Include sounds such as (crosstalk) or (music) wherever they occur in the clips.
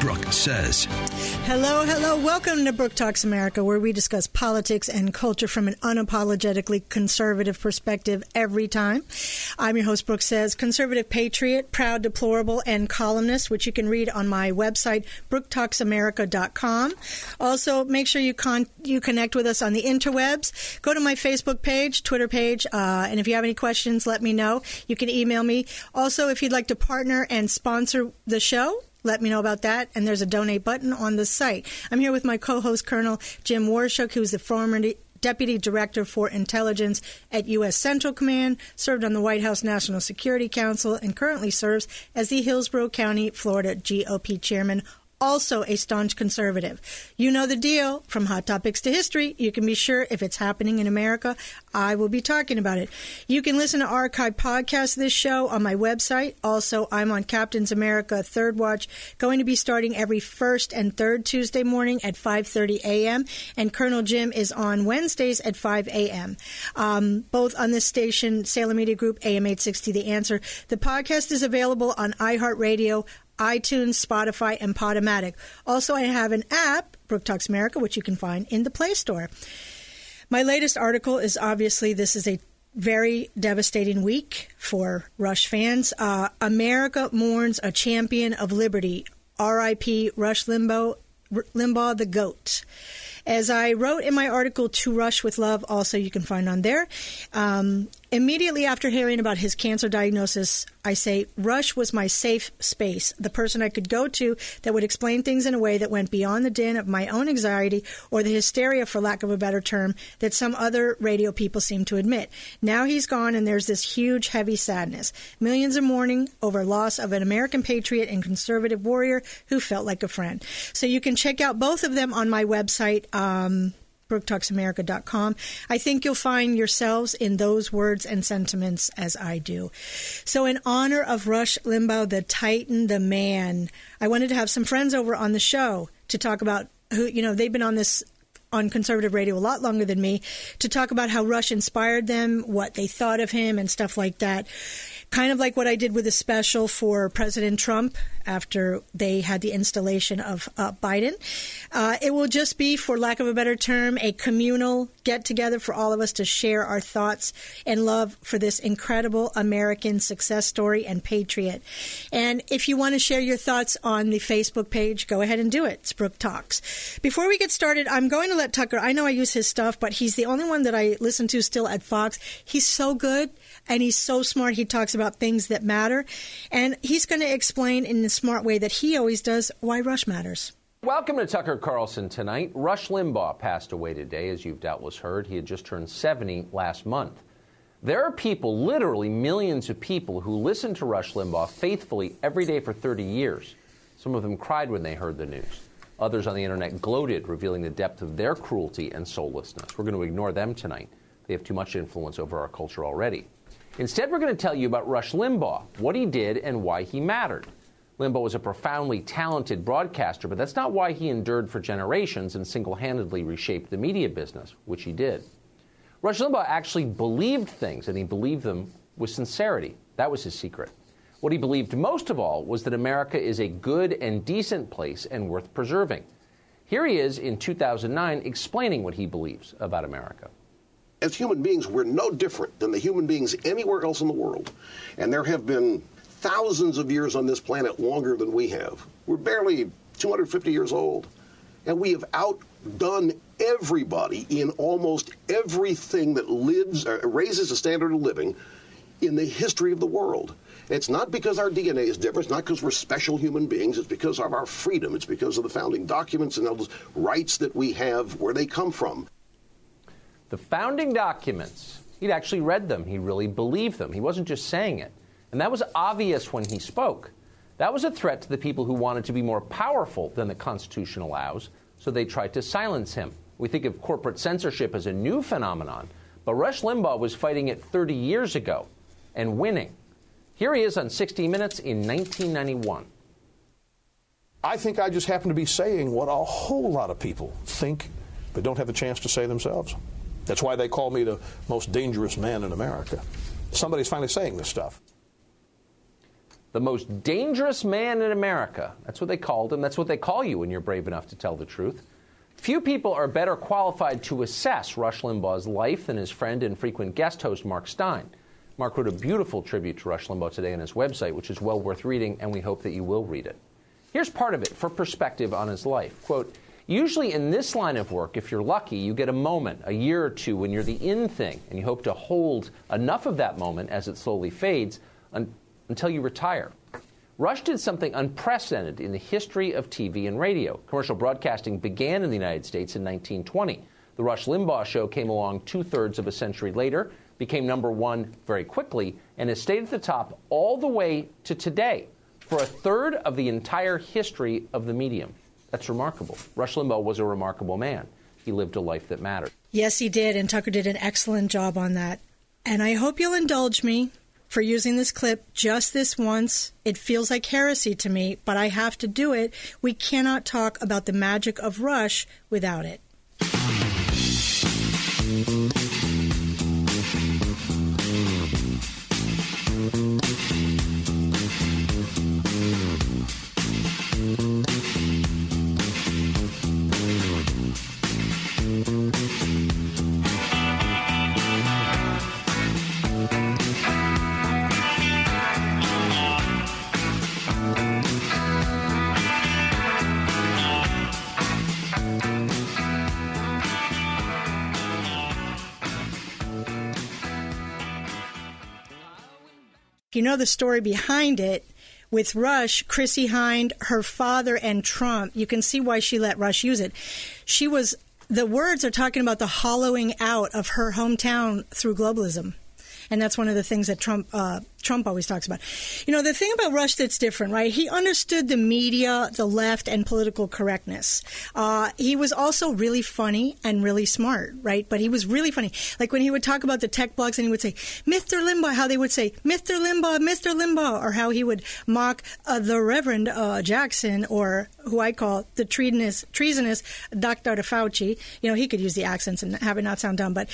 Brooke says. Hello, hello. Welcome to Brooke Talks America, where we discuss politics and culture from an unapologetically conservative perspective every time. I'm your host, Brooke Says, conservative patriot, proud deplorable, and columnist, which you can read on my website, brooktalksamerica.com. Also, make sure you con- you connect with us on the interwebs. Go to my Facebook page, Twitter page, uh, and if you have any questions, let me know. You can email me. Also, if you'd like to partner and sponsor the show, let me know about that. And there's a donate button on the site. I'm here with my co host, Colonel Jim Waurishuk, who's the former Deputy Director for Intelligence at U.S. Central Command, served on the White House National Security Council, and currently serves as the Hillsborough County, Florida GOP Chairman also a staunch conservative. You know the deal from hot topics to history. You can be sure if it's happening in America, I will be talking about it. You can listen to archive podcasts of this show on my website. Also, I'm on Captain's America Third Watch, going to be starting every first and third Tuesday morning at 5:30 a.m. and Colonel Jim is on Wednesdays at 5 a.m. Um, both on this station, Salem Media Group, AM 860 The Answer. The podcast is available on iHeartRadio, iTunes, Spotify, and Podomatic. Also, I have an app, Brooke Talks America, which you can find in the Play Store. My latest article is obviously this is a very devastating week for Rush fans. Uh, America mourns a champion of liberty. R.I.P. Rush Limbaugh, Limbaugh the GOAT. As I wrote in my article, To Rush with Love, also you can find on there. Um, immediately after hearing about his cancer diagnosis, I say Rush was my safe space, the person I could go to that would explain things in a way that went beyond the din of my own anxiety or the hysteria, for lack of a better term, that some other radio people seem to admit. Now he's gone, and there's this huge, heavy sadness. Millions are mourning over loss of an American patriot and conservative warrior who felt like a friend. So you can check out both of them on my website. Um, BrookeTalksAmerica.com. I think you'll find yourselves in those words and sentiments as I do. So, in honor of Rush Limbaugh, the Titan, the man, I wanted to have some friends over on the show to talk about who, you know, they've been on this on conservative radio a lot longer than me to talk about how Rush inspired them, what they thought of him, and stuff like that kind of like what I did with a special for President Trump after they had the installation of uh, Biden. Uh, it will just be, for lack of a better term, a communal get together for all of us to share our thoughts and love for this incredible American success story and patriot. And if you want to share your thoughts on the Facebook page, go ahead and do it. It's Brooke Talks. Before we get started, I'm going to let Tucker, I know I use his stuff, but he's the only one that I listen to still at Fox. He's so good and he's so smart. He talks about things that matter, and he's going to explain in the smart way that he always does why Rush matters. Welcome to Tucker Carlson tonight. Rush Limbaugh passed away today, as you've doubtless heard. He had just turned 70 last month. There are people, literally millions of people, who listen to Rush Limbaugh faithfully every day for 30 years. Some of them cried when they heard the news. Others on the internet gloated, revealing the depth of their cruelty and soullessness. We're going to ignore them tonight. They have too much influence over our culture already. Instead, we're going to tell you about Rush Limbaugh, what he did, and why he mattered. Limbaugh was a profoundly talented broadcaster, but that's not why he endured for generations and single handedly reshaped the media business, which he did. Rush Limbaugh actually believed things, and he believed them with sincerity. That was his secret. What he believed most of all was that America is a good and decent place and worth preserving. Here he is in 2009 explaining what he believes about America as human beings, we're no different than the human beings anywhere else in the world. And there have been thousands of years on this planet longer than we have. We're barely 250 years old. And we have outdone everybody in almost everything that lives, uh, raises the standard of living in the history of the world. It's not because our DNA is different. It's not because we're special human beings. It's because of our freedom. It's because of the founding documents and those rights that we have, where they come from. The founding documents, he'd actually read them. He really believed them. He wasn't just saying it. And that was obvious when he spoke. That was a threat to the people who wanted to be more powerful than the Constitution allows, so they tried to silence him. We think of corporate censorship as a new phenomenon, but Rush Limbaugh was fighting it 30 years ago and winning. Here he is on 60 Minutes in 1991. I think I just happen to be saying what a whole lot of people think but don't have the chance to say themselves. That's why they call me the most dangerous man in America. Somebody's finally saying this stuff. The most dangerous man in America. That's what they called him. That's what they call you when you're brave enough to tell the truth. Few people are better qualified to assess Rush Limbaugh's life than his friend and frequent guest host, Mark Steyn. Mark wrote a beautiful tribute to Rush Limbaugh today on his website, which is well worth reading, and we hope that you will read it. Here's part of it for perspective on his life. Quote, Usually in this line of work, if you're lucky, you get a moment, a year or two, when you're the in thing, and you hope to hold enough of that moment as it slowly fades un- until you retire. Rush did something unprecedented in the history of TV and radio. Commercial broadcasting began in the United States in 1920. The Rush Limbaugh show came along two thirds of a century later, became number one very quickly, and has stayed at the top all the way to today for a third of the entire history of the medium. That's remarkable. Rush Limbaugh was a remarkable man. He lived a life that mattered. Yes, he did, and Tucker did an excellent job on that. And I hope you'll indulge me for using this clip just this once. It feels like heresy to me, but I have to do it. We cannot talk about the magic of Rush without it. You know the story behind it with Rush, Chrissie Hynde, her father, and Trump, you can see why she let Rush use it. She was, the words are talking about the hollowing out of her hometown through globalism. And that's one of the things that Trump uh, Trump always talks about. You know, the thing about Rush that's different, right? He understood the media, the left, and political correctness. Uh, he was also really funny and really smart, right? But he was really funny. Like when he would talk about the tech blogs and he would say, Mr. Limbaugh, how they would say, Mr. Limbaugh, Mr. Limbaugh, or how he would mock uh, the Reverend uh, Jackson, or who I call the treasonous, treasonous Dr. Fauci. You know, he could use the accents and have it not sound dumb. But,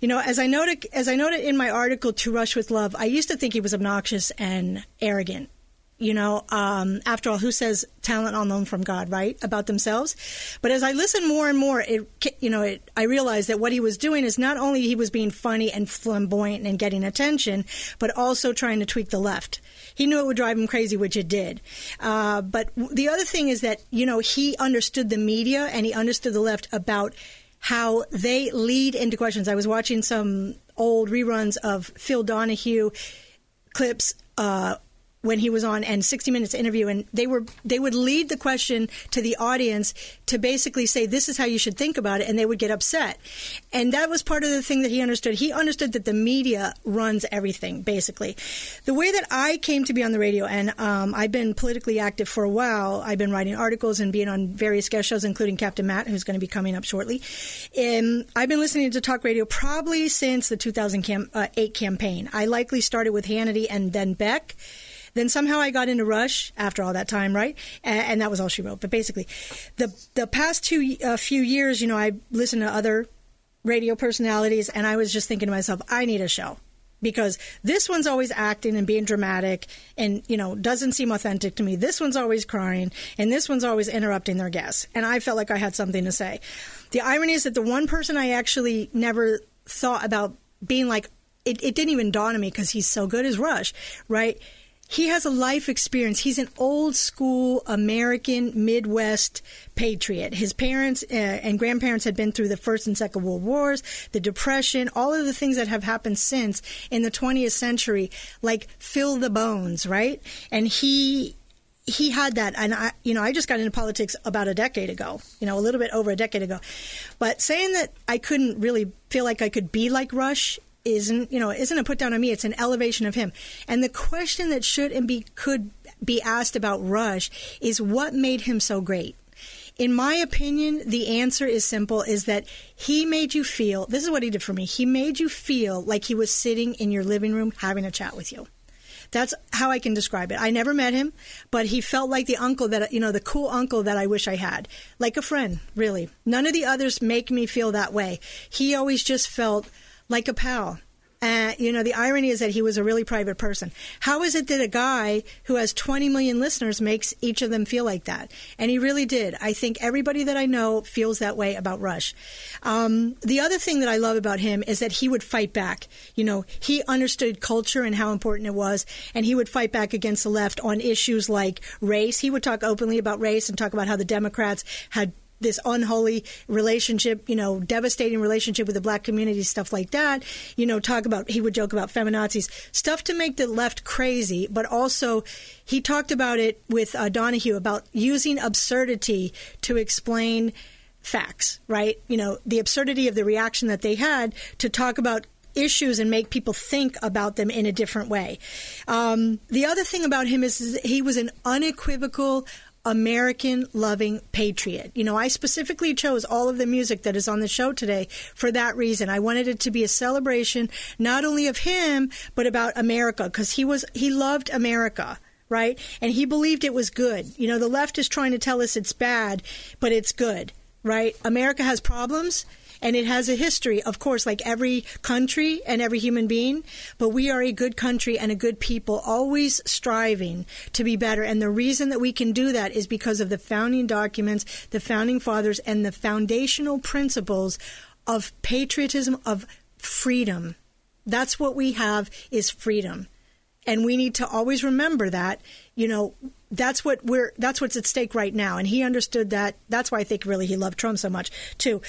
you know, as I noted, as I noted in my article, To Rush with Love, I used to think he was obnoxious and arrogant. You know, um, after all, who says talent unknown from God, right? About themselves. But as I listen more and more, it, you know, it, I realized that what he was doing is not only he was being funny and flamboyant and getting attention, but also trying to tweak the left. He knew it would drive him crazy, which it did. Uh, but the other thing is that, you know, he understood the media and he understood the left about how they lead into questions. I was watching some old reruns of Phil Donahue clips uh, when he was on and 60 minutes interview and they were they would lead the question to the audience to basically say this is how you should think about it and they would get upset. And that was part of the thing that he understood. He understood that the media runs everything basically. The way that i came to be on the radio and um, i've been politically active for a while. I've been writing articles and being on various guest shows including captain matt who's going to be coming up shortly. And i've been listening to talk radio probably since the 2008 uh, campaign. I likely started with hannity and then beck then somehow I got into Rush after all that time, right? And, and that was all she wrote. But basically, the the past two uh, few years, you know, I listened to other radio personalities, and I was just thinking to myself, I need a show. Because this one's always acting and being dramatic and you know doesn't seem authentic to me. This one's always crying and this one's always interrupting their guests. And i felt like i had something to say. The irony is that the one person i actually never thought about being like it, it didn't even dawn on me because he's so good as rush right he has a life experience. He's an old school American Midwest patriot. His parents uh, and grandparents had been through the First and Second World Wars, the Depression, all of the things that have happened since in the 20th century, like fill the bones, right? And he he had that and I you know I just got into politics about a decade ago you know a little bit over a decade ago but saying that I couldn't really feel like I could be like Rush isn't you know isn't a put down on me it's an elevation of him and the question that should and be could be asked about rush is what made him so great in my opinion, the answer is simple is that he made you feel this is what he did for me. He made you feel like he was sitting in your living room having a chat with you. That's how I can describe it. I never met him, but he felt like the uncle that, you know, the cool uncle that I wish I had. Like a friend, really. None of the others make me feel that way. He always just felt like a pal. Uh, you know, the irony is that he was a really private person. How is it that a guy who has 20 million listeners makes each of them feel like that? And he really did. I think everybody that I know feels that way about Rush. Um, the other thing that I love about him is that he would fight back. You know, he understood culture and how important it was, and he would fight back against the left on issues like race. He would talk openly about race and talk about how the Democrats had this unholy relationship, you know, devastating relationship with the black community, stuff like that. You know, talk about, he would joke about feminazis, stuff to make the left crazy, but also he talked about it with uh, Donahue about using absurdity to explain facts, right? You know, the absurdity of the reaction that they had to talk about issues and make people think about them in a different way. Um, the other thing about him is, is he was an unequivocal, American loving patriot. You know, I specifically chose all of the music that is on the show today for that reason. I wanted it to be a celebration not only of him but about America because he was he loved America right? And he believed it was good. You know, the left is trying to tell us it's bad, but it's good, right? America has problems and it has a history, of course, like every country and every human being. But we are a good country and a good people, always striving to be better. And the reason that we can do that is because of the founding documents, the founding fathers, and the foundational principles of patriotism, of freedom. That's what we have is freedom. And we need to always remember that, you know, that's what we're that's what's at stake right now and he understood that that's why i think really he loved trump so much too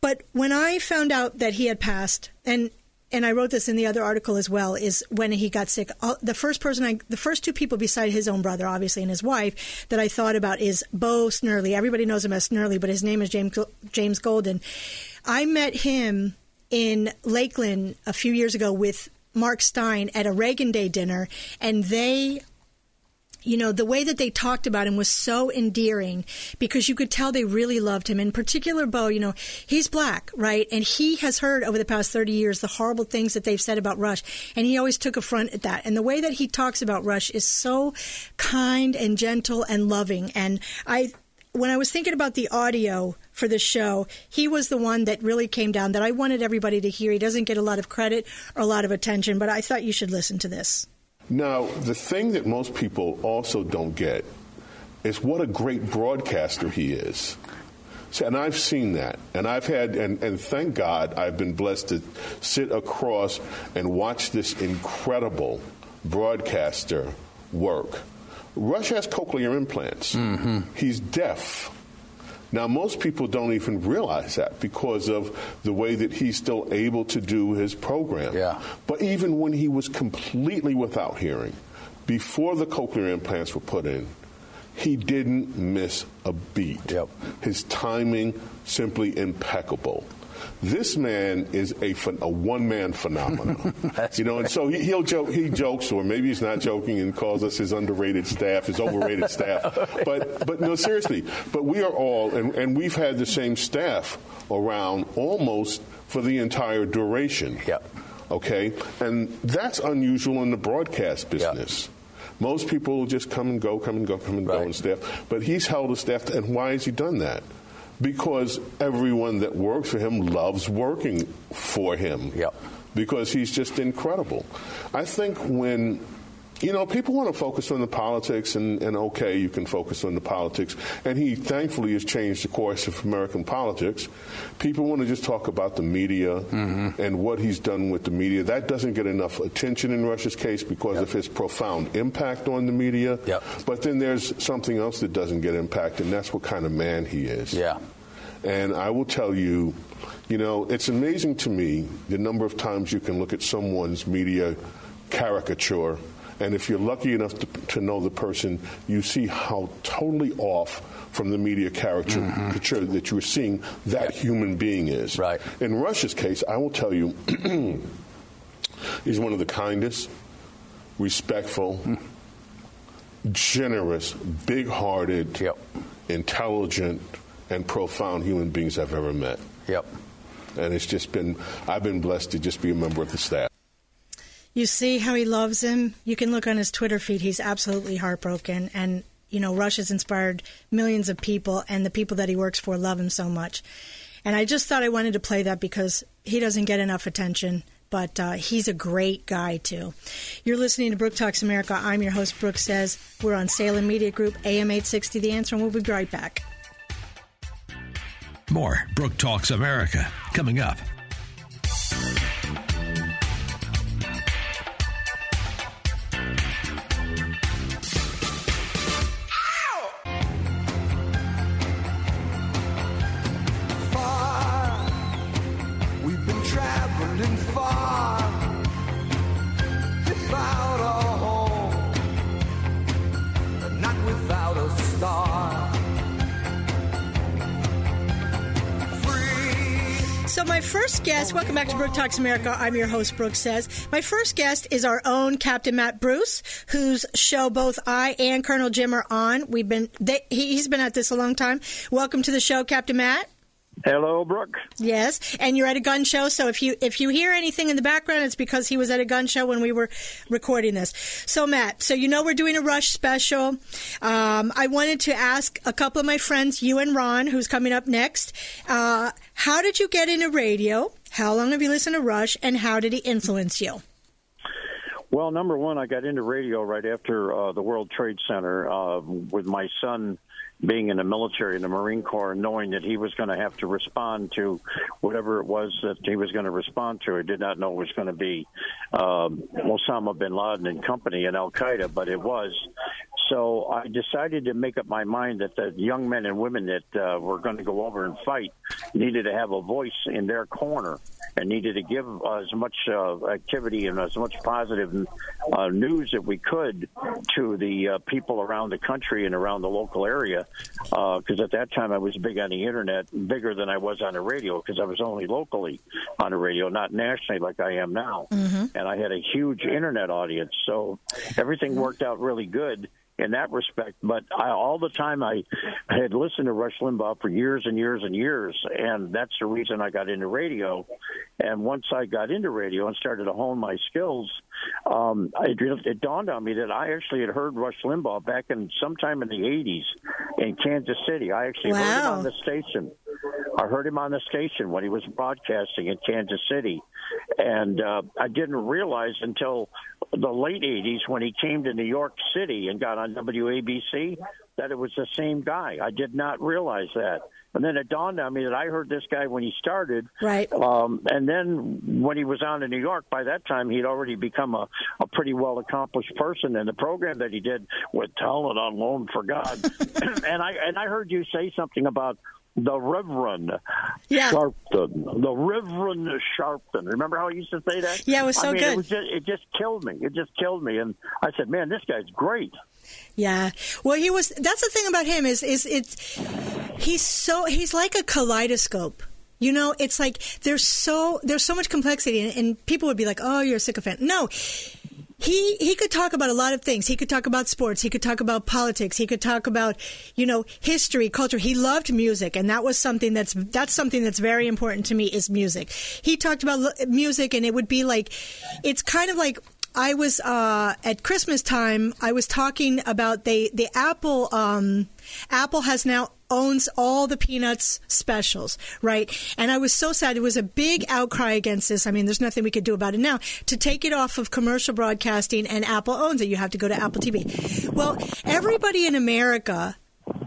but when I found out that he had passed, and and I wrote this in the other article as well, is when he got sick. The first person, I, the first two people beside his own brother, obviously, and his wife, that I thought about is Bo Snerdley. Everybody knows him as Snerdley, but his name is James James Golden. I met him in Lakeland a few years ago with Mark Steyn at a Reagan Day dinner, and they you know, the way that they talked about him was so endearing because you could tell they really loved him. In particular, Bo, you know, he's black, right? And he has heard over the past 30 years the horrible things that they've said about Rush. And he always took affront at that. And the way that he talks about Rush is so kind and gentle and loving. And I, when I was thinking about the audio for the show, he was the one that really came down that I wanted everybody to hear. He doesn't get a lot of credit or a lot of attention, but I thought you should listen to this. Now, the thing that most people also don't get is what a great broadcaster he is. So, and I've seen that. And I've had, and, and thank God I've been blessed to sit across and watch this incredible broadcaster work. Rush has cochlear implants. Mm-hmm. He's deaf. Now, most people don't even realize that because of the way that he's still able to do his program. Yeah. But even when he was completely without hearing, before the cochlear implants were put in, he didn't miss a beat. Yep. His timing simply impeccable this man is a, a one man phenomenon. (laughs) you know, and so he, will joke, he jokes, or maybe he's not joking and calls us his underrated staff, his overrated (laughs) staff. But, but no, seriously, but we are all, and, and we've had the same staff around almost for the entire duration. Yep. Okay? And that's unusual in the broadcast business. Yep. Most people just come and go, come and go, come and right. go, and staff. But he's held a staff, and why has he done that? Because everyone that works for him loves working for him. Yep. Because he's just incredible. I think when you know, people want to focus on the politics, and, and, okay, you can focus on the politics. And he thankfully has changed the course of American politics. People want to just talk about the media mm-hmm. and what he's done with the media. That doesn't get enough attention in Rush's case because yep. of his profound impact on the media. Yep. But then there's something else that doesn't get impact, and that's what kind of man he is. Yeah. And I will tell you, you know, it's amazing to me the number of times you can look at someone's media caricature and if you're lucky enough to, to, know the person, you see how totally off from the media caricature mm-hmm. that you're seeing that human being is. Right. In Rush's case, I will tell you, (clears throat) he's one of the kindest, respectful, mm. generous, big hearted. Yep intelligent, and profound human beings I've ever met. Yep. And it's just been, I've been blessed to just be a member of the staff. You see how he loves him? You can look on his Twitter feed. He's absolutely heartbroken. And, you know, Rush has inspired millions of people, and the people that he works for love him so much. And I just thought I wanted to play that because he doesn't get enough attention but uh, he's a great guy too. You're listening to Brooke Talks America. I'm your host, Brooke Says. We're on Salem Media Group, AM 860 The Answer, and we'll be right back. More Brooke Talks America coming up. First guest, welcome back to Brooke Talks America. I'm your host, Brooke Says. My first guest is our own Captain Matt Bruce, whose show both I and Colonel Jim are on. We've been, they, he's been at this a long time. Welcome to the show, Captain Matt. Hello, Brooke. Yes, and you're at a gun show, so if you if you hear anything in the background, it's because he was at a gun show when we were recording this. So, Matt, so you know we're doing a Rush special. Um, I wanted to ask a couple of my friends, you and Ron, who's coming up next. Uh, how did you get into radio? How long have you listened to Rush, and how did he influence you? Well, number one, I got into radio right after uh, the World Trade Center uh, with my son being in the military in the Marine Corps, knowing that he was going to have to respond to whatever it was that he was going to respond to. I did not know it was going to be um, Osama bin Laden and company and Al Qaeda, but it was. So I decided to make up my mind that the young men and women that uh, were going to go over and fight needed to have a voice in their corner and needed to give as much uh, activity and as much positive uh, news that we could to the uh, people around the country and around the local area. Because uh, at that time I was big on the internet, bigger than I was on the radio, because I was only locally on the radio, not nationally like I am now. Mm-hmm. And I had a huge internet audience, so everything worked out really good in that respect. But I, all the time I had listened to Rush Limbaugh for years and years and years, and that's the reason I got into radio. And once I got into radio and started to hone my skills, um, it, it dawned on me that I actually had heard Rush Limbaugh back in sometime in the '80s in Kansas City. I actually wow. heard him on the station. I heard him on the station when he was broadcasting in Kansas City, and uh, I didn't realize until the late '80s when he came to New York City and got on WABC that it was the same guy. I did not realize that. And then it dawned on me that I heard this guy when he started. Right. Um, and then when he was on in New York, by that time he'd already become a, a pretty well accomplished person. And the program that he did with Talent on Loan for God. (laughs) and I and I heard you say something about the Reverend yeah. Sharpton. The Reverend Sharpton. Remember how he used to say that? Yeah, it was so I mean, good. It, was just, it just killed me. It just killed me. And I said, man, this guy's great. Yeah. Well, he was. That's the thing about him is is it's he's so he's like a kaleidoscope. You know, it's like there's so there's so much complexity, and, and people would be like, "Oh, you're a sycophant." No, he he could talk about a lot of things. He could talk about sports. He could talk about politics. He could talk about you know history, culture. He loved music, and that was something that's that's something that's very important to me is music. He talked about music, and it would be like it's kind of like I was uh, at Christmas time. I was talking about they the Apple um, Apple has now owns all the Peanuts specials, right? And I was so sad. It was a big outcry against this. I mean, there's nothing we could do about it now. To take it off of commercial broadcasting, and Apple owns it. You have to go to Apple TV. Well, everybody in America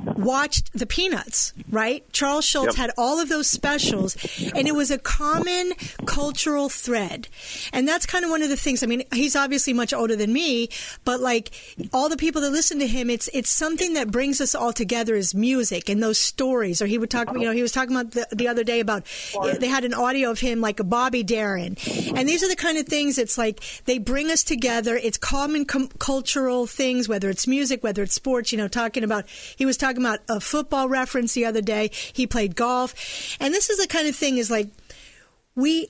watched the Peanuts, right? Charles Schulz yep. had all of those specials, and it was a common cultural thread. And that's kind of one of the things. I mean, he's obviously much older than me, but like all the people that listen to him, it's it's something that brings us all together is music and those stories. Or he would talk, you know, he was talking about the, the other day about they had an audio of him like a Bobby Darin, and these are the kind of things. It's like they bring us together. It's common com- cultural things, whether it's music, whether it's sports. You know, talking about he was talking about a football reference the other day. He played golf. And this is the kind of thing is like, we,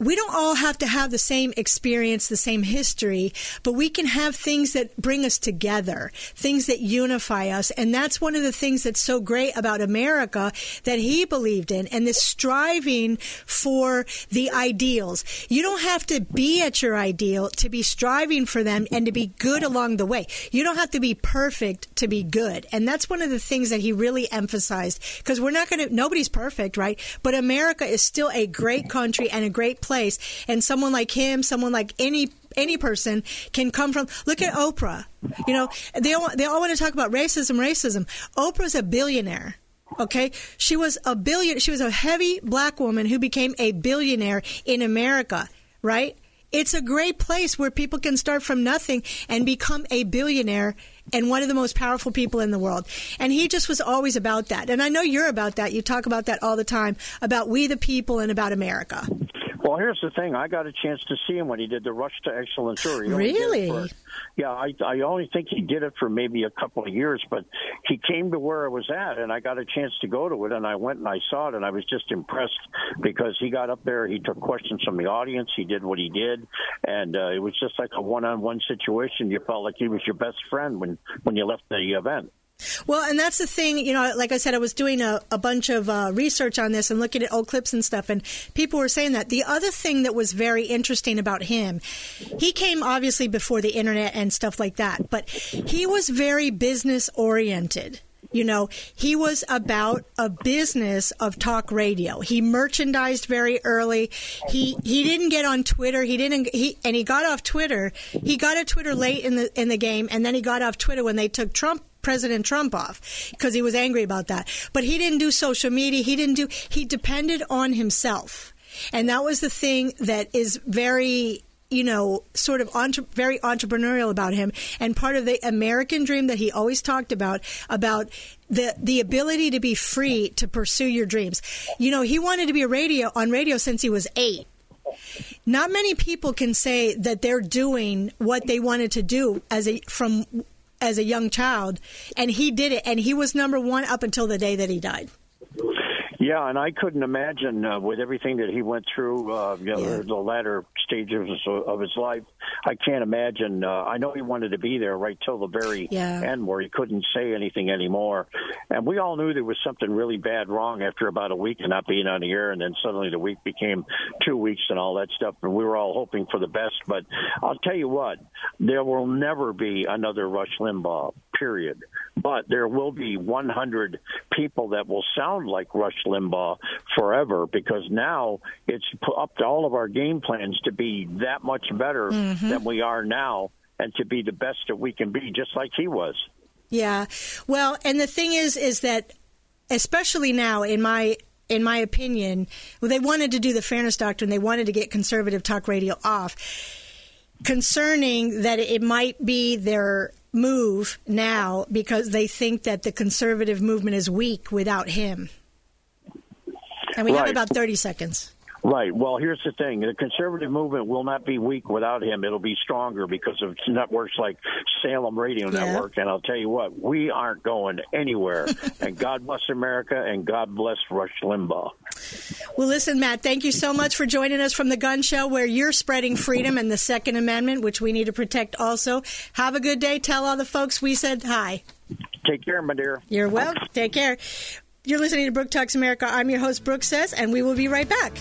we don't all have to have the same experience, the same history, but we can have things that bring us together, things that unify us. And that's one of the things that's so great about America that he believed in and this striving for the ideals. You don't have to be at your ideal to be striving for them and to be good along the way. You don't have to be perfect to be good. And that's one of the things that he really emphasized because we're not going to, nobody's perfect, right? But America is still a great country and a great place. And someone like him, someone like any any person can come from. Look at Oprah. You know, they all, they all want to talk about racism, racism. Oprah's a billionaire. Okay, she was a billion. She was a heavy black woman who became a billionaire in America. Right? It's a great place where people can start from nothing and become a billionaire and one of the most powerful people in the world. And he just was always about that. And I know you're about that. You talk about that all the time about we the people and about America. Well, here's the thing. I got a chance to see him when he did the Rush to Excellence tour. Really? For, yeah, I, I only think he did it for maybe a couple of years, but he came to where I was at, and I got a chance to go to it, and I went and I saw it, and I was just impressed because he got up there, he took questions from the audience, he did what he did, and uh, it was just like a one-on-one situation. You felt like he was your best friend when when you left the event. Well, and that's the thing, you know, like I said, I was doing a, a bunch of uh, research on this and looking at old clips and stuff, and people were saying that. The other thing that was very interesting about him, he came obviously before the internet and stuff like that, but he was very business oriented. You know, he was about a business of talk radio. He merchandised very early. He he didn't get on Twitter. He didn't he and he got off Twitter. He got on Twitter late in the in the game and then he got off Twitter when they took Trump President Trump off because he was angry about that. But he didn't do social media. He didn't do, he depended on himself. And that was the thing that is very, you know, sort of entre- very entrepreneurial about him. And part of the American dream that he always talked about, about the, the ability to be free to pursue your dreams. You know, he wanted to be a radio on radio since he was eight. Not many people can say that they're doing what they wanted to do as a from as a young child, and he did it, and he was number one up until the day that he died. Yeah, and I couldn't imagine uh, with everything that he went through, uh, you know, yeah. the latter stages of his life. I can't imagine. Uh, I know he wanted to be there right till the very yeah. end, where he couldn't say anything anymore. And we all knew there was something really bad wrong after about a week of not being on the air, and then suddenly the week became two weeks and all that stuff. And we were all hoping for the best. But I'll tell you what, there will never be another Rush Limbaugh. Period but there will be 100 people that will sound like Rush Limbaugh forever because now it's up to all of our game plans to be that much better mm-hmm. than we are now and to be the best that we can be, just like he was. Yeah. Well, and the thing is, is that especially now, in my in my opinion, well, they wanted to do the fairness doctrine. They wanted to get conservative talk radio off, concerning that it might be their move now because they think that the conservative movement is weak without him. And we right. have about 30 seconds. Right. Well, here's the thing: the conservative movement will not be weak without him. It'll be stronger because of networks like Salem Radio yeah. Network. And I'll tell you what, we aren't going anywhere. (laughs) and God bless America, and God bless Rush Limbaugh. Well, listen, Matt, thank you so much for joining us from the Gun Show, where you're spreading freedom and the Second Amendment, which we need to protect. Also, have a good day. Tell all the folks we said hi. Take care, my dear. You're welcome. Take care. You're listening to Brooke Talks America. I'm your host, Brooke Says, and we will be right back.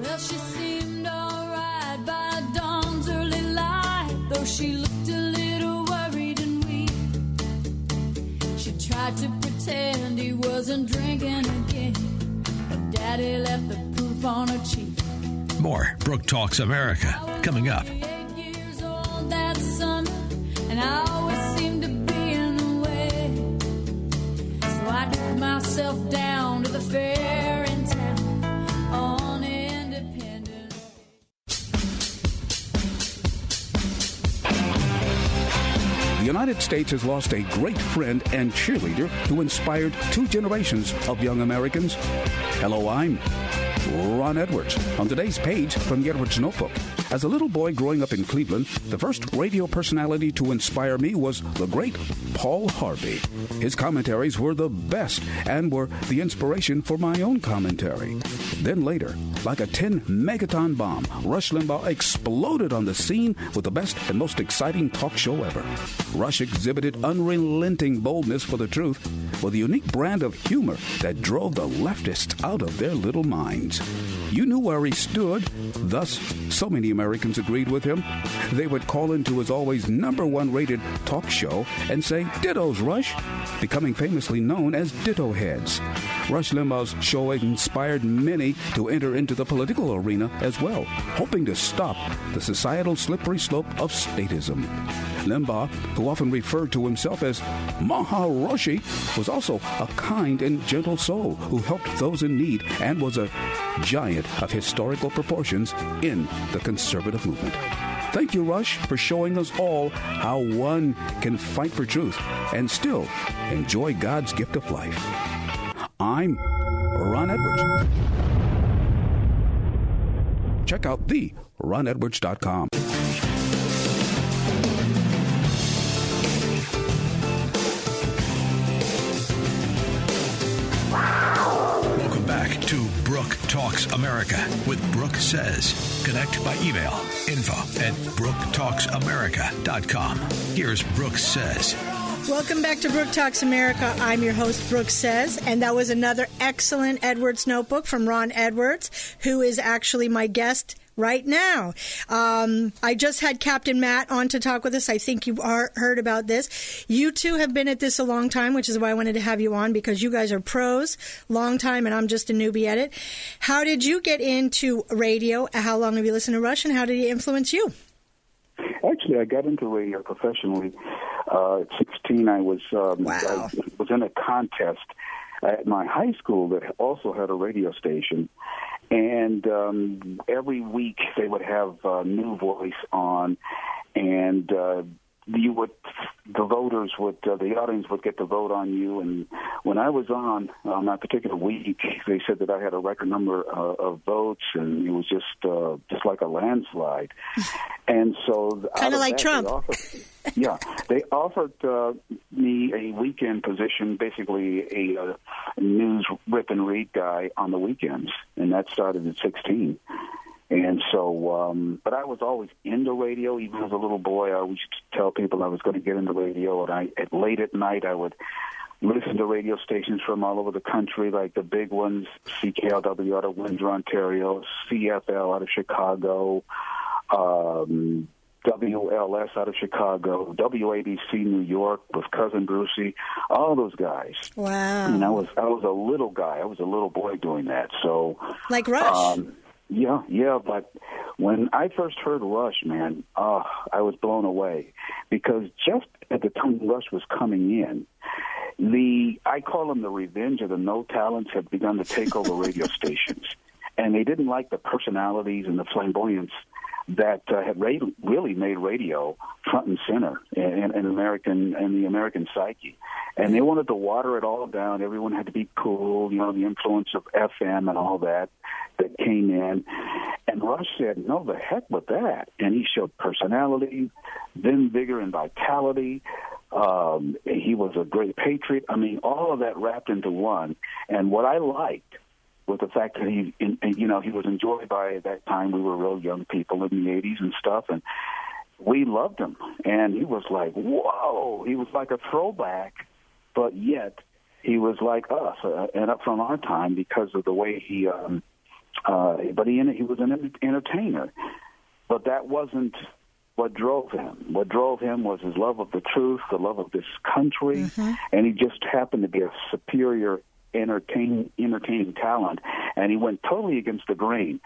Well, she seemed alright by dawn's early light, though she looked a little worried and weak. She tried to pretend he wasn't drinking again, but Daddy left the proof on her cheek. More Brooke Talks America coming up. United States has lost a great friend and cheerleader who inspired two generations of young Americans. Hello, I'm Ron Edwards. On today's page from the Edwards Notebook, As a little boy growing up in Cleveland, the first radio personality to inspire me was the great Paul Harvey. His commentaries were the best and were the inspiration for my own commentary. Then later, like a 10 megaton bomb, Rush Limbaugh exploded on the scene with the best and most exciting talk show ever. Rush exhibited unrelenting boldness for the truth with a unique brand of humor that drove the leftists out of their little minds. You knew where he stood, thus, so many Americans agreed with him. They would call into his always number one rated talk show and say, Dittos, Rush, becoming famously known as Ditto Heads. Rush Limbaugh's show inspired many to enter into the political arena as well, hoping to stop the societal slippery slope of statism. Limbaugh, who often referred to himself as Maharishi, was also a kind and gentle soul who helped those in need and was a giant of historical proportions in the conservative movement. Thank you, Rush, for showing us all how one can fight for truth and still enjoy God's gift of life. I'm Ron Edwards. Check out the ronedwards.com. Talks America with Brooke Says. Connect by email info at brooktalksamerica.com. Here's Brooke Says. Welcome back to Brooke Talks America. I'm your host, Brooke Says, and that was another excellent Edwards notebook from Ron Edwards, who is actually my guest right now. Um, I just had Captain Matt on to talk with us. I think you are, heard about this. You two have been at this a long time, which is why I wanted to have you on because you guys are pros, long time, and I'm just a newbie at it. How did you get into radio? How long have you listened to Rush, and how did he influence you? Actually, I got into radio professionally. Uh, at 16, I was um, Wow. I was in a contest at my high school that also had a radio station, and um, every week they would have a new voice on, and uh, you would the voters would uh, the audience would get to vote on you. And when I was on on that particular week they said that I had a record number uh, of votes and it was just uh, just like a landslide. (laughs) And so Kinda like that, Trump. offered, yeah they offered uh, me a weekend position basically a uh, news rip and read guy on the weekends. And that started at 16 and so, um, but I was always into radio. Even as a little boy, I always used to tell people I was going to get into radio. And I, at late at night, I would listen to radio stations from all over the country, like the big ones, CKLW out of Windsor, Ontario, CFL out of Chicago, um, WLS out of Chicago, WABC New York with cousin Brucie, all those guys. Wow. And I was I was a little guy. I was a little boy doing that. So Like Rush. um, yeah, yeah, but when I first heard Rush, man, uh, I was blown away. Because just at the time Rush was coming in, the I call them the revenge of the no talents had begun to take over radio (laughs) stations, and they didn't like the personalities and the flamboyance that uh, had ra- really made radio front and center in, in American in the American psyche, and they wanted to water it all down. Everyone had to be cool, you know, the influence of FM and all that that came in. And Rush said, "No, the heck with that," and he showed personality, then vigor and vitality. Um, he was a great patriot. I mean, all of that wrapped into one. And what I liked with the fact that he, in, you know, he was enjoyed by at that time. We were real young people in the '80s and stuff, and we loved him. And he was like, "Whoa!" He was like a throwback, but yet he was like us, uh, and up from our time because of the way he. Um, uh, but he he was an entertainer, but that wasn't what drove him. What drove him was his love of the truth, the love of this country, and he just happened to be a superior entertain, entertaining talent, and he went totally against the grain.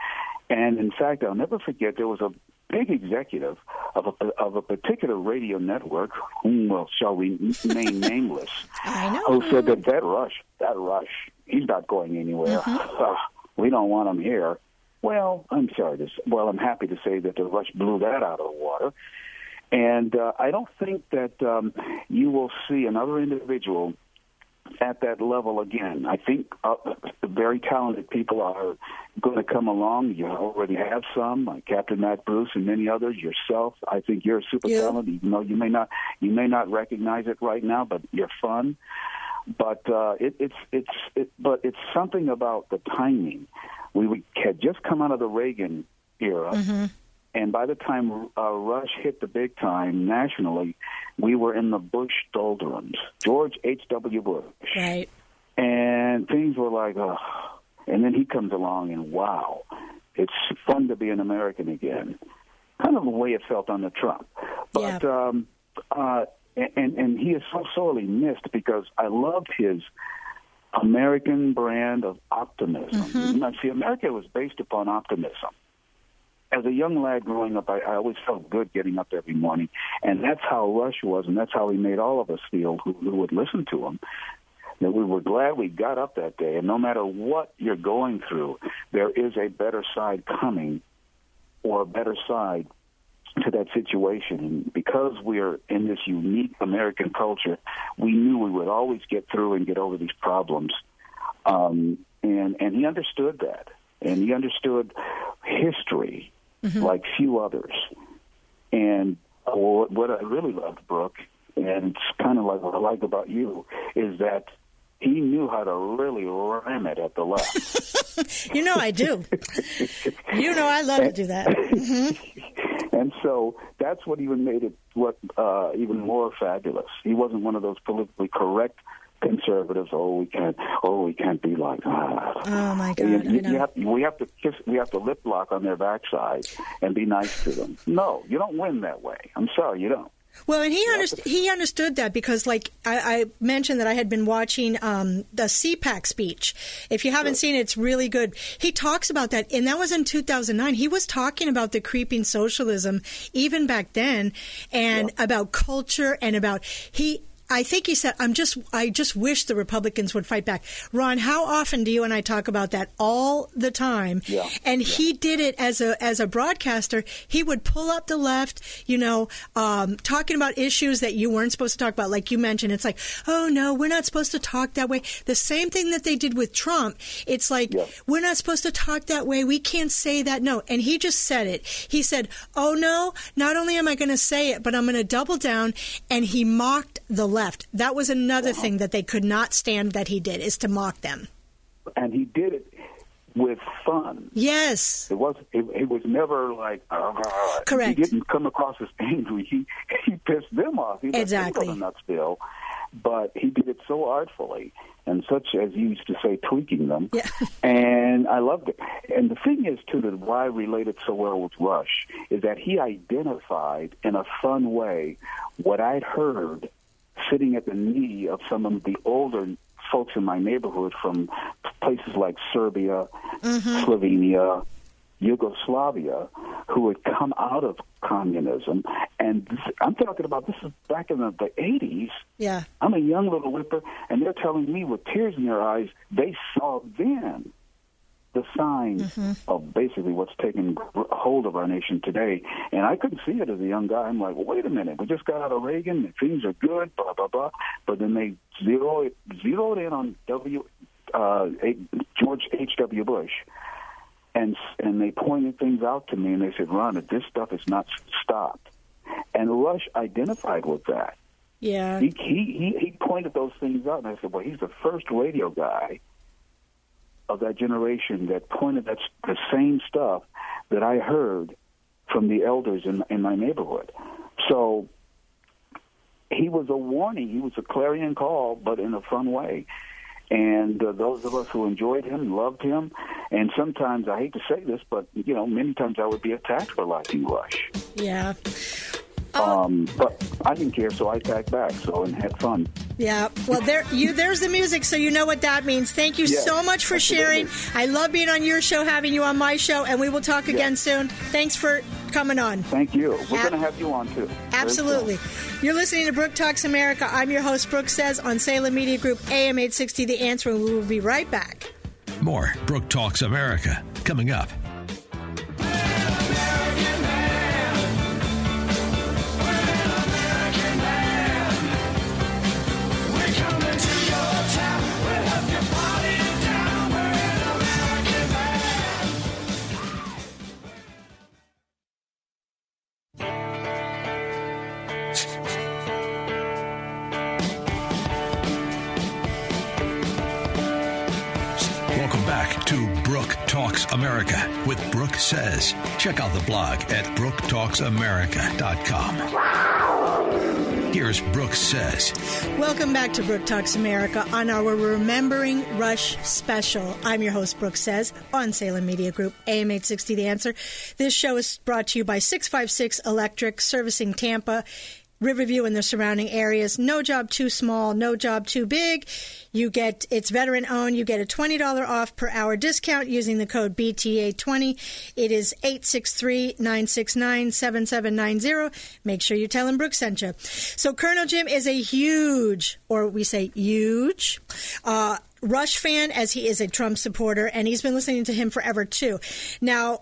And in fact, I'll never forget there was a big executive of a of a particular radio network, whom well shall we remain (laughs) nameless, I know. who said that that rush, that rush, he's not going anywhere. (laughs) Ah, we don't want him here. Well, I'm sorry to well, I'm happy to say that the rush blew that out of the water. And uh, I don't think that um, you will see another individual at that level again. I think uh, very talented people are going to come along. You already have some, like Captain Matt Bruce and many others. Yourself, I think you're a super Yeah. talented. Even though you may not you may not recognize it right now, but you're fun. But uh, it, it's it's it, but it's something about the timing. We we had just come out of the Reagan era. And by the time uh, Rush hit the big time nationally, we were in the Bush doldrums. George H.W. Bush. Right. And things were like, oh. And then he comes along, and wow, it's fun to be an American again. Kind of the way it felt under Trump. But, um, uh, and, and he is so sorely missed because I loved his American brand of optimism. Now, see, America was based upon optimism as a young lad growing up, I, I always felt good getting up every morning, and that's how Rush was, and that's how he made all of us feel who, who would listen to him. That we were glad we got up that day, and no matter what you're going through, there is a better side coming, or a better side to that situation. And because we're in this unique American culture, we knew we would always get through and get over these problems. Um, and and he understood that, and he understood history like few others. And uh, what, I really loved, Brooke, and it's kind of like what I like about you, is that he knew how to really ram it at the left. (laughs) You know I do. you know I love to do that. (laughs) and so that's what even made it what uh, even more fabulous. He wasn't one of those politically correct conservatives. Oh, we can't. Oh, we can't be like that. Oh my God! You- you- you have, we have to kiss. We have to lip lock on their backside and be nice to them. No, you don't win that way. I'm sorry, you don't. Well, and he underst- he understood that because, like I, I mentioned, that I had been watching um, the CPAC speech. If you haven't seen it, it's really good. He talks about that, and that was in 2009. He was talking about the creeping socialism even back then, and about culture and about he. I think he said, "I'm just. I just wish the Republicans would fight back." Ron, how often do you and I talk about that all the time? Yeah. And he did it as a as a broadcaster. He would pull up the left, you know, um, talking about issues that you weren't supposed to talk about. Like you mentioned, it's like, oh no, we're not supposed to talk that way. The same thing that they did with Trump. It's like Yeah. we're not supposed to talk that way. We can't say that. No. And he just said it. He said, oh no, not only am I going to say it, but I'm going to double down. And he mocked the left. That was another thing that they could not stand that he did is to mock them. And he did it with fun. Yes. It was. It, it was never like. "Ah." Correct. He didn't come across as angry. He he pissed them off. He Exactly. go to but he did it so artfully and such as you used to say, tweaking them. Yeah. (laughs) And I loved it. And the thing is, too, that why I related so well with Rush is that he identified in a fun way what I'd heard sitting at the knee of some of the older folks in my neighborhood from places like Serbia, mm-hmm. Slovenia, Yugoslavia, who had come out of communism. And this, I'm talking about this is back in the, the 80s. Yeah. I'm a young little whipper, and they're telling me with tears in their eyes they saw then the signs of basically what's taking hold of our nation today. And I couldn't see it as a young guy. I'm like, well, wait a minute, we just got out of Reagan, and things are good, blah blah blah. But then they zero zeroed in on W. Uh, George H. W. Bush, and and they pointed things out to me, and they said, "Ron, this stuff is not stopped," and Rush identified with that. Yeah. He, he he he pointed those things out, and I said, "Well, he's the first radio guy of that generation that pointed that the same stuff that I heard from the elders in in my neighborhood." So he was a warning. He was a clarion call, but in a fun way. And uh, those of us who enjoyed him, loved him, and sometimes I hate to say this, but you know, many times I would be attacked for liking Rush. Yeah. Um, but I didn't care, so I attacked back. So and had fun. Yeah. Well, there you there's the music, so you know what that means. Thank you Yes, so much for absolutely. sharing. I love being on your show, having you on my show, and we will talk again soon. Thanks for coming on. Thank you. We're Ab- going to have you on too. Absolutely. soon. You're listening to Brooke Talks America. I'm your host, Brooke Says, on Salem Media Group, AM 860 The Answer, and we will be right back. More Brooke Talks America coming up. Check out the blog at BrookeTalksAmerica.com. Here's Brooke Says. Welcome back to Brooke Talks America on our Remembering Rush special. I'm your host, Brooke Says, on Salem Media Group, AM 860 The Answer. This show is brought to you by 656 Electric, servicing Tampa Riverview and the surrounding areas. No job too small, no job too big. You get it's veteran owned. You get a twenty dollar off per hour discount using the code BTA20. It is 863-969-7790. Make sure you tell him Brooke sent you. So Colonel Jim is a huge, or we say huge, uh, Rush fan as he is a Trump supporter, and he's been listening to him forever too. Now,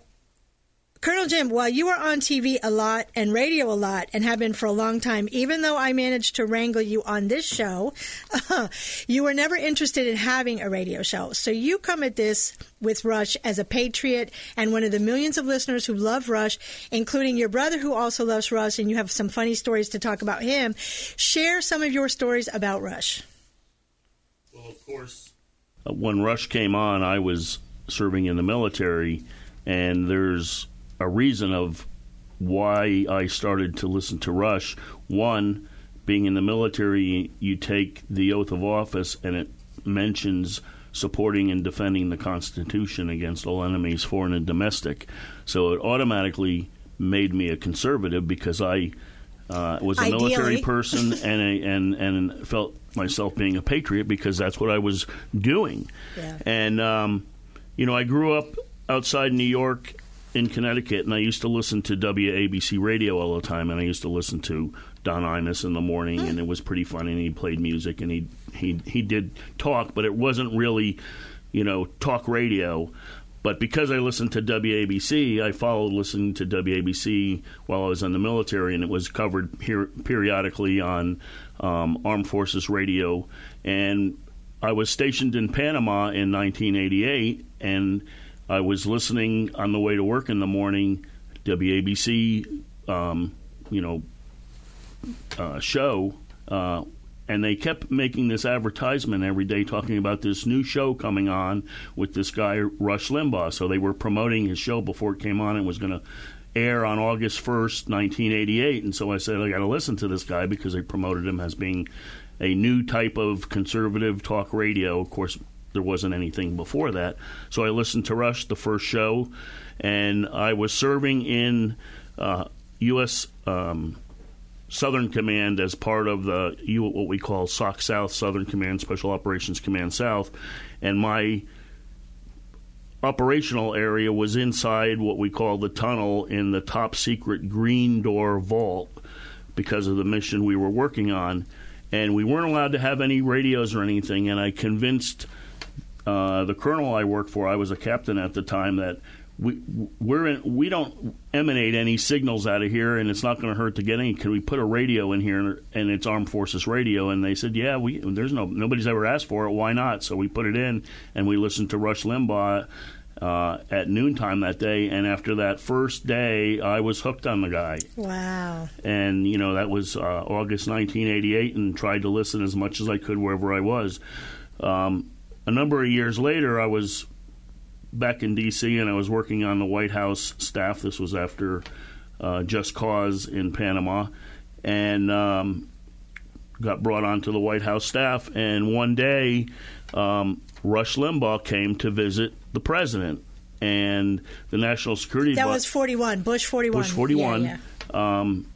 Colonel Jim, while you were on TV a lot and radio a lot and have been for a long time, even though I managed to wrangle you on this show, uh, (laughs) you were never interested in having a radio show. So you come at this with Rush as a patriot and one of the millions of listeners who love Rush, including your brother who also loves Rush, and you have some funny stories to talk about him. Share some of your stories about Rush. Well, of course. Uh, when Rush came on, I was serving in the military, and there's a reason of why I started to listen to Rush. One, being in the military, you take the oath of office, and it mentions supporting and defending the Constitution against all enemies, foreign and domestic. So it automatically made me a conservative because I uh, was a Ideally. military person (laughs) and a, and and felt myself being a patriot because that's what I was doing. Yeah. And um, you know, I grew up outside New York in Connecticut, and I used to listen to WABC radio all the time, and I used to listen to Don Imus in the morning, and it was pretty funny. And he played music, and he he he did talk, but it wasn't really, you know, talk radio. But because I listened to WABC, I followed listening to WABC while I was in the military, and it was covered here periodically on um, Armed Forces Radio. And I was stationed in Panama in 1988, and I was listening on the way to work in the morning, WABC, um, you know, uh, show, uh, and they kept making this advertisement every day talking about this new show coming on with this guy Rush Limbaugh. So they were promoting his show before it came on and was going to air on August 1st, 1988. And so I said, I got to listen to this guy because they promoted him as being a new type of conservative talk radio. Of course, there wasn't anything before that. So I listened to Rush, the first show, and I was serving in uh, U.S. Um, Southern Command as part of the U- what we call SOC South, Southern Command, Special Operations Command South, and my operational area was inside what we call the tunnel in the top secret green door vault because of the mission we were working on. And we weren't allowed to have any radios or anything. And I convinced uh, the colonel I worked for, I was a captain at the time, that we we're in, we don't emanate any signals out of here, and it's not going to hurt to get any. Can we put a radio in here, and it's Armed Forces radio? And they said, yeah, we there's no nobody's ever asked for it. Why not? So we put it in, and we listened to Rush Limbaugh. Uh, at noontime that day, and after that first day, I was hooked on the guy. Wow. And you know that was uh, August 1988, and tried to listen as much as I could wherever I was. Um, a number of years later, I was back in D.C. and I was working on the White House staff. This was after uh, Just Cause in Panama, and um, got brought onto the White House staff. And one day, um, Rush Limbaugh came to visit the president, and the National Security. That Advi- was 41, Bush 41. Bush 41. Yeah, yeah. Um,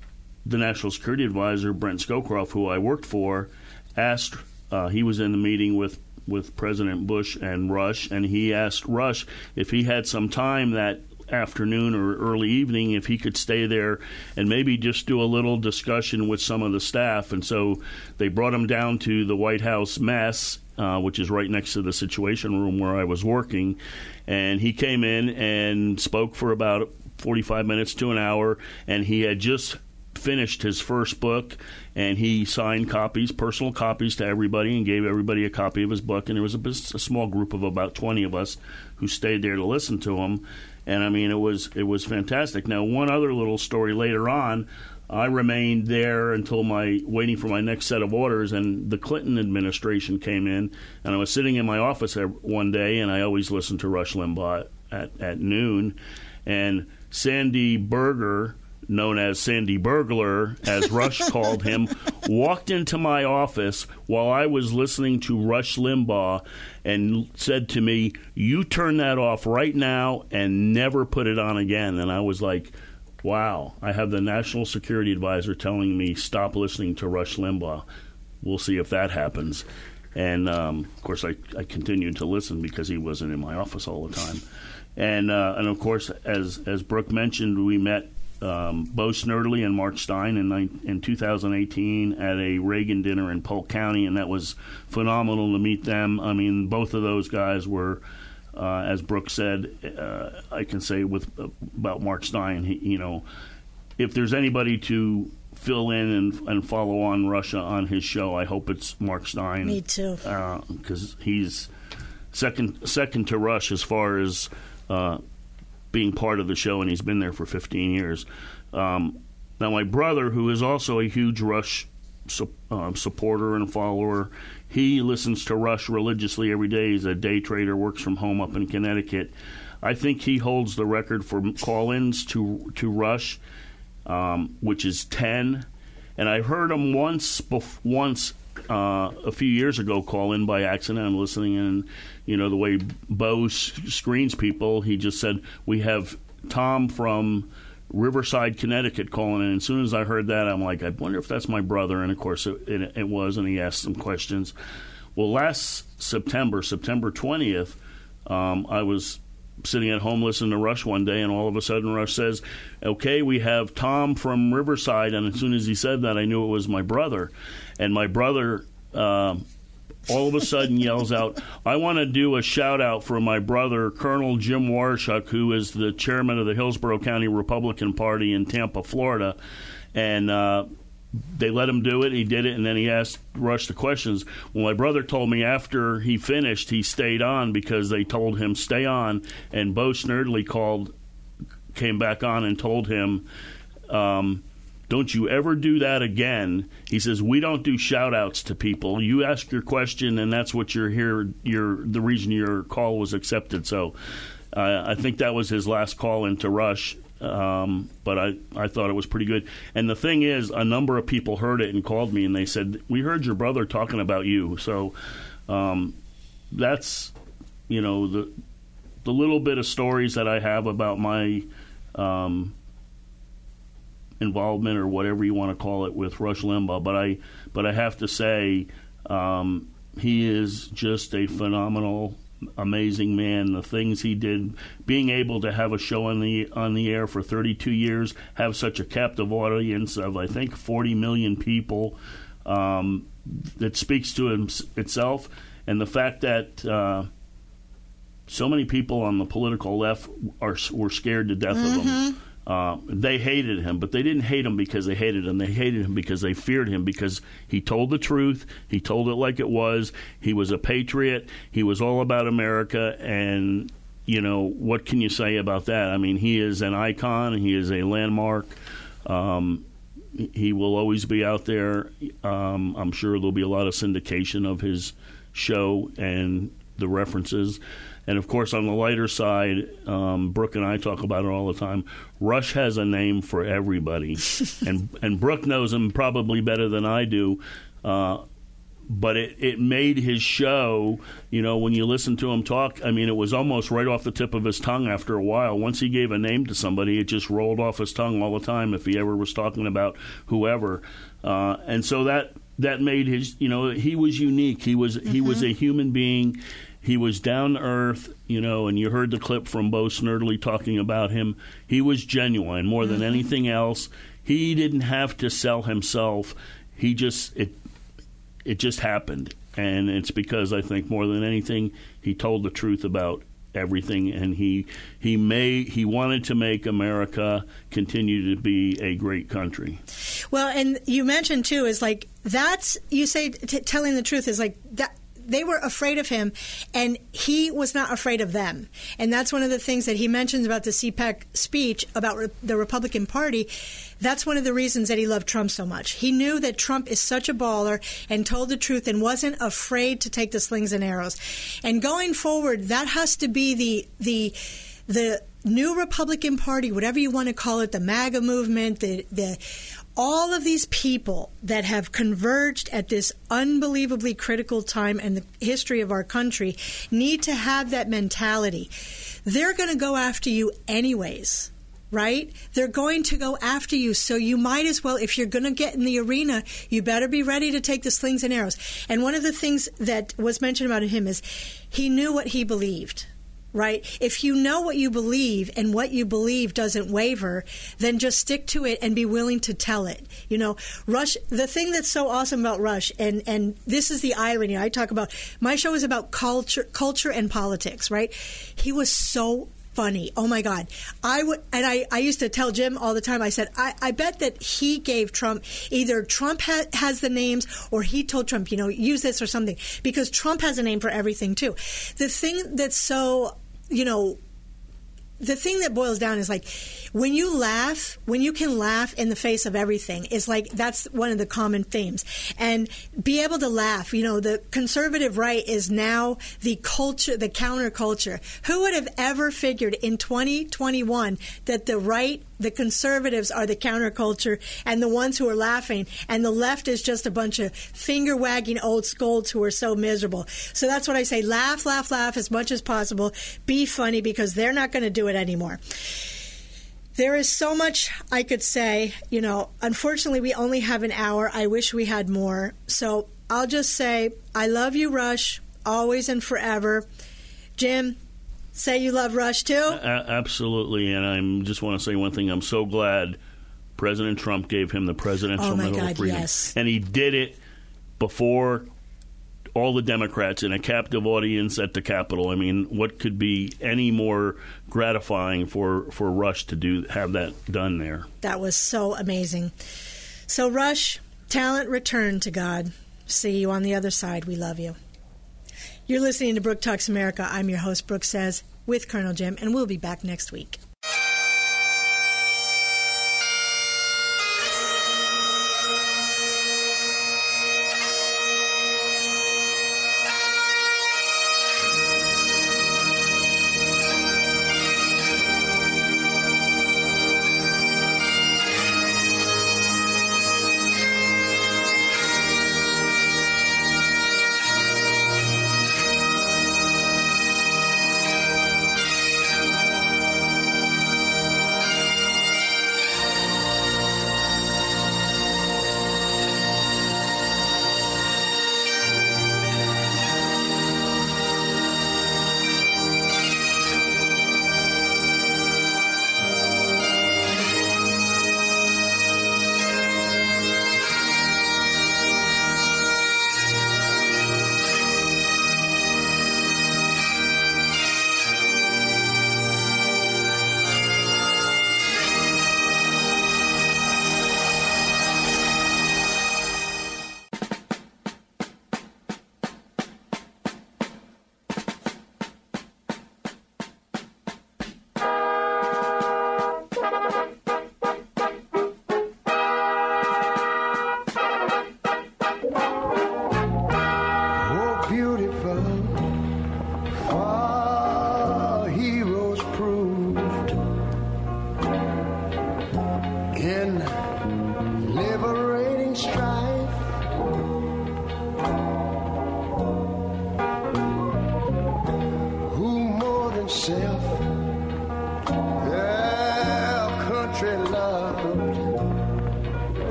the National Security Advisor, Brent Scowcroft, who I worked for, asked, uh, he was in the meeting with, with President Bush and Rush, and he asked Rush if he had some time that afternoon or early evening if he could stay there and maybe just do a little discussion with some of the staff. And so they brought him down to the White House mess, uh, which is right next to the Situation Room where I was working. And he came in and spoke for about 45 minutes to an hour, and he had just finished his first book and he signed copies personal copies to everybody and gave everybody a copy of his book. And there was a, a small group of about 20 of us who stayed there to listen to him. And i mean it was it was fantastic. Now one other little story later on I remained there until my waiting for my next set of orders, and the Clinton administration came in, and I was sitting in my office one day, and I always listened to Rush Limbaugh at, at noon, and Sandy Berger, known as Sandy Burglar, as Rush (laughs) called him, walked into my office while I was listening to Rush Limbaugh and said to me, You turn that off right now and never put it on again. And I was like, Wow, I have the national security advisor telling me stop listening to Rush Limbaugh. We'll see if that happens. And um, of course, I, I continued to listen because he wasn't in my office all the time. And uh, and of course, as as Brooke mentioned, we met um, Bo Snerdley and Mark Steyn in, in 2018 at a Reagan dinner in Polk County, and that was phenomenal to meet them. I mean, both of those guys were, uh, as Brooke said, uh, I can say with uh, about Mark Steyn, he, you know, if there's anybody to fill in and, and follow on Russia on his show, I hope it's Mark Steyn. Me too, because uh, he's second second to Rush as far as uh, being part of the show, and he's been there for 15 years. Um, now, my brother, who is also a huge Rush su- uh, supporter and follower, he listens to Rush religiously every day. He's a day trader, works from home up in Connecticut. I think he holds the record for call-ins to to Rush, um, which is 10. And I heard him once bef- once uh, a few years ago call in by accident. I'm listening, and you know the way Bo screens people, he just said we have Tom from Riverside, Connecticut, calling in. And as soon as I heard that, I'm like, I wonder if that's my brother. And of course, it, it, it was, and he asked some questions. Well, last September, September 20th, um, I was sitting at home listening to Rush one day, and all of a sudden Rush says, "Okay, we have Tom from Riverside." And as soon as he said that, I knew it was my brother, and my brother. Uh, all of a sudden yells out, I want to do a shout out for my brother, Colonel Jim Waurishuk, who is the chairman of the Hillsborough County Republican Party in Tampa, Florida. And uh, they let him do it. He did it, and then he asked Rush the questions. Well, my brother told me after he finished, he stayed on because they told him stay on. And Bo Snerdley called, came back on and told him, um, "Don't you ever do that again." He says, "We don't do shout outs to people. You ask your question, and that's what you're here. You're the reason your call was accepted." So. Uh, I think that was his last call into Rush, um, but I, I thought it was pretty good. And the thing is, a number of people heard it and called me and they said, We heard your brother talking about you. So um, that's, you know, the, the little bit of stories that I have about my um, involvement or whatever you want to call it with Rush Limbaugh. But I, but I have to say, um, he is just a phenomenal amazing man. The things he did, being able to have a show on the on the air for 32 years, have such a captive audience of I think 40 million people, um, that speaks to him, itself, and the fact that. Uh, so many people on the political left are were scared to death mm-hmm. of him. Uh, they hated him, but they didn't hate him because they hated him. They hated him because they feared him because he told the truth. He told it like it was. He was a patriot. He was all about America. And, you know, what can you say about that? I mean, he is an icon, he is a landmark. Um, he will always be out there. Um, I'm sure there'll be a lot of syndication of his show and the references. And of course, on the lighter side, um, Brooke and I talk about it all the time. Rush has a name for everybody, (laughs) and and Brooke knows him probably better than I do. Uh, but it, it made his show, you know, when you listen to him talk, I mean, it was almost right off the tip of his tongue after a while. Once he gave a name to somebody, it just rolled off his tongue all the time if he ever was talking about whoever. Uh, and so that that made his, you know, he was unique. He was mm-hmm. he was a human being he was down to earth, you know, and you heard the clip from Bo Snerdley talking about him. He was genuine more than mm-hmm. anything else. He didn't have to sell himself. He just it it just happened, and it's because I think more than anything he told the truth about everything and he he may he wanted to make America continue to be a great country. Well, and you mentioned too is like that's you say t- telling the truth is like that they were afraid of him, and he was not afraid of them. And that's one of the things that he mentions about the CPAC speech about re- the Republican Party. That's one of the reasons that he loved Trump so much. He knew that Trump is such a baller and told the truth and wasn't afraid to take the slings and arrows. And going forward, that has to be the the the new Republican Party, whatever you want to call it, the MAGA movement, the the all of these people that have converged at this unbelievably critical time in the history of our country need to have that mentality. They're going to go after you anyways right? They're going to go after you. So you might as well, if you're going to get in the arena, you better be ready to take the slings and arrows. And one of the things that was mentioned about him is he knew what he believed right? If you know what you believe and what you believe doesn't waver, then just stick to it and be willing to tell it. You know, Rush, the thing that's so awesome about Rush, and, and this is the irony I talk about, my show is about culture, culture and politics, right? He was so funny. Oh my God. I would, and I, I used to tell Jim all the time, I said, I, I bet that he gave Trump, either Trump ha- has the names or he told Trump, you know, use this or something, because Trump has a name for everything too. The thing that's so, you know, the thing that boils down is like when you laugh, when you can laugh in the face of everything, is like that's one of the common themes. And be able to laugh, you know, the conservative right is now the culture, the counterculture. Who would have ever figured in 2021 that the right, the conservatives are the counterculture and the ones who are laughing, and the left is just a bunch of finger wagging old scolds who are so miserable. So that's what I say laugh, laugh, laugh as much as possible. Be funny because they're not going to do it anymore. There is so much I could say. You know, unfortunately, we only have an hour. I wish we had more. So I'll just say, I love you, Rush, always and forever. Jim, say you love Rush too? Absolutely. And I just want to say one thing. I'm so glad President Trump gave him the Presidential Oh, my Medal God, of Freedom. yes. And he did it before all the Democrats in a captive audience at the Capitol. I mean, what could be any more gratifying for, for Rush to do have that done there? That was so amazing. So, Rush, talent return to God. See you on the other side. We love you. You're listening to Brooke Talks America. I'm your host, Brooke Says, with Colonel Jim, and we'll be back next week.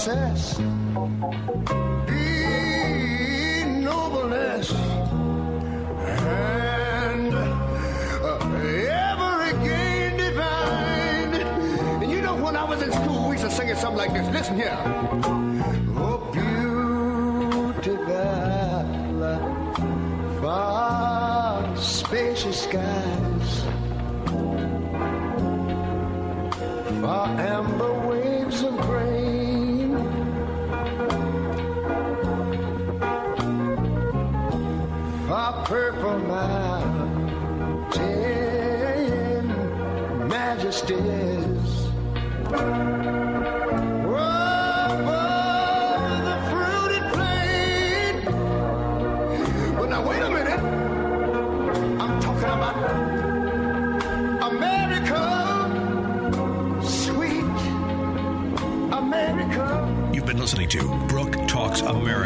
Success be nobleness and uh, every gain divine. And you know, when I was in school, we used to sing it something like this. Listen here.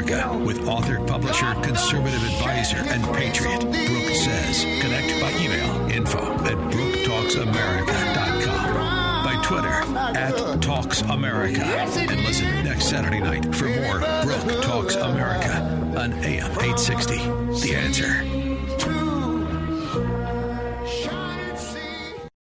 America with author, publisher, conservative advisor, and patriot Brooke Says. Connect by email info at brooketalksamerica.com. By Twitter at Talks America. And listen next Saturday night for more Brooke Talks America on AM 860. The answer.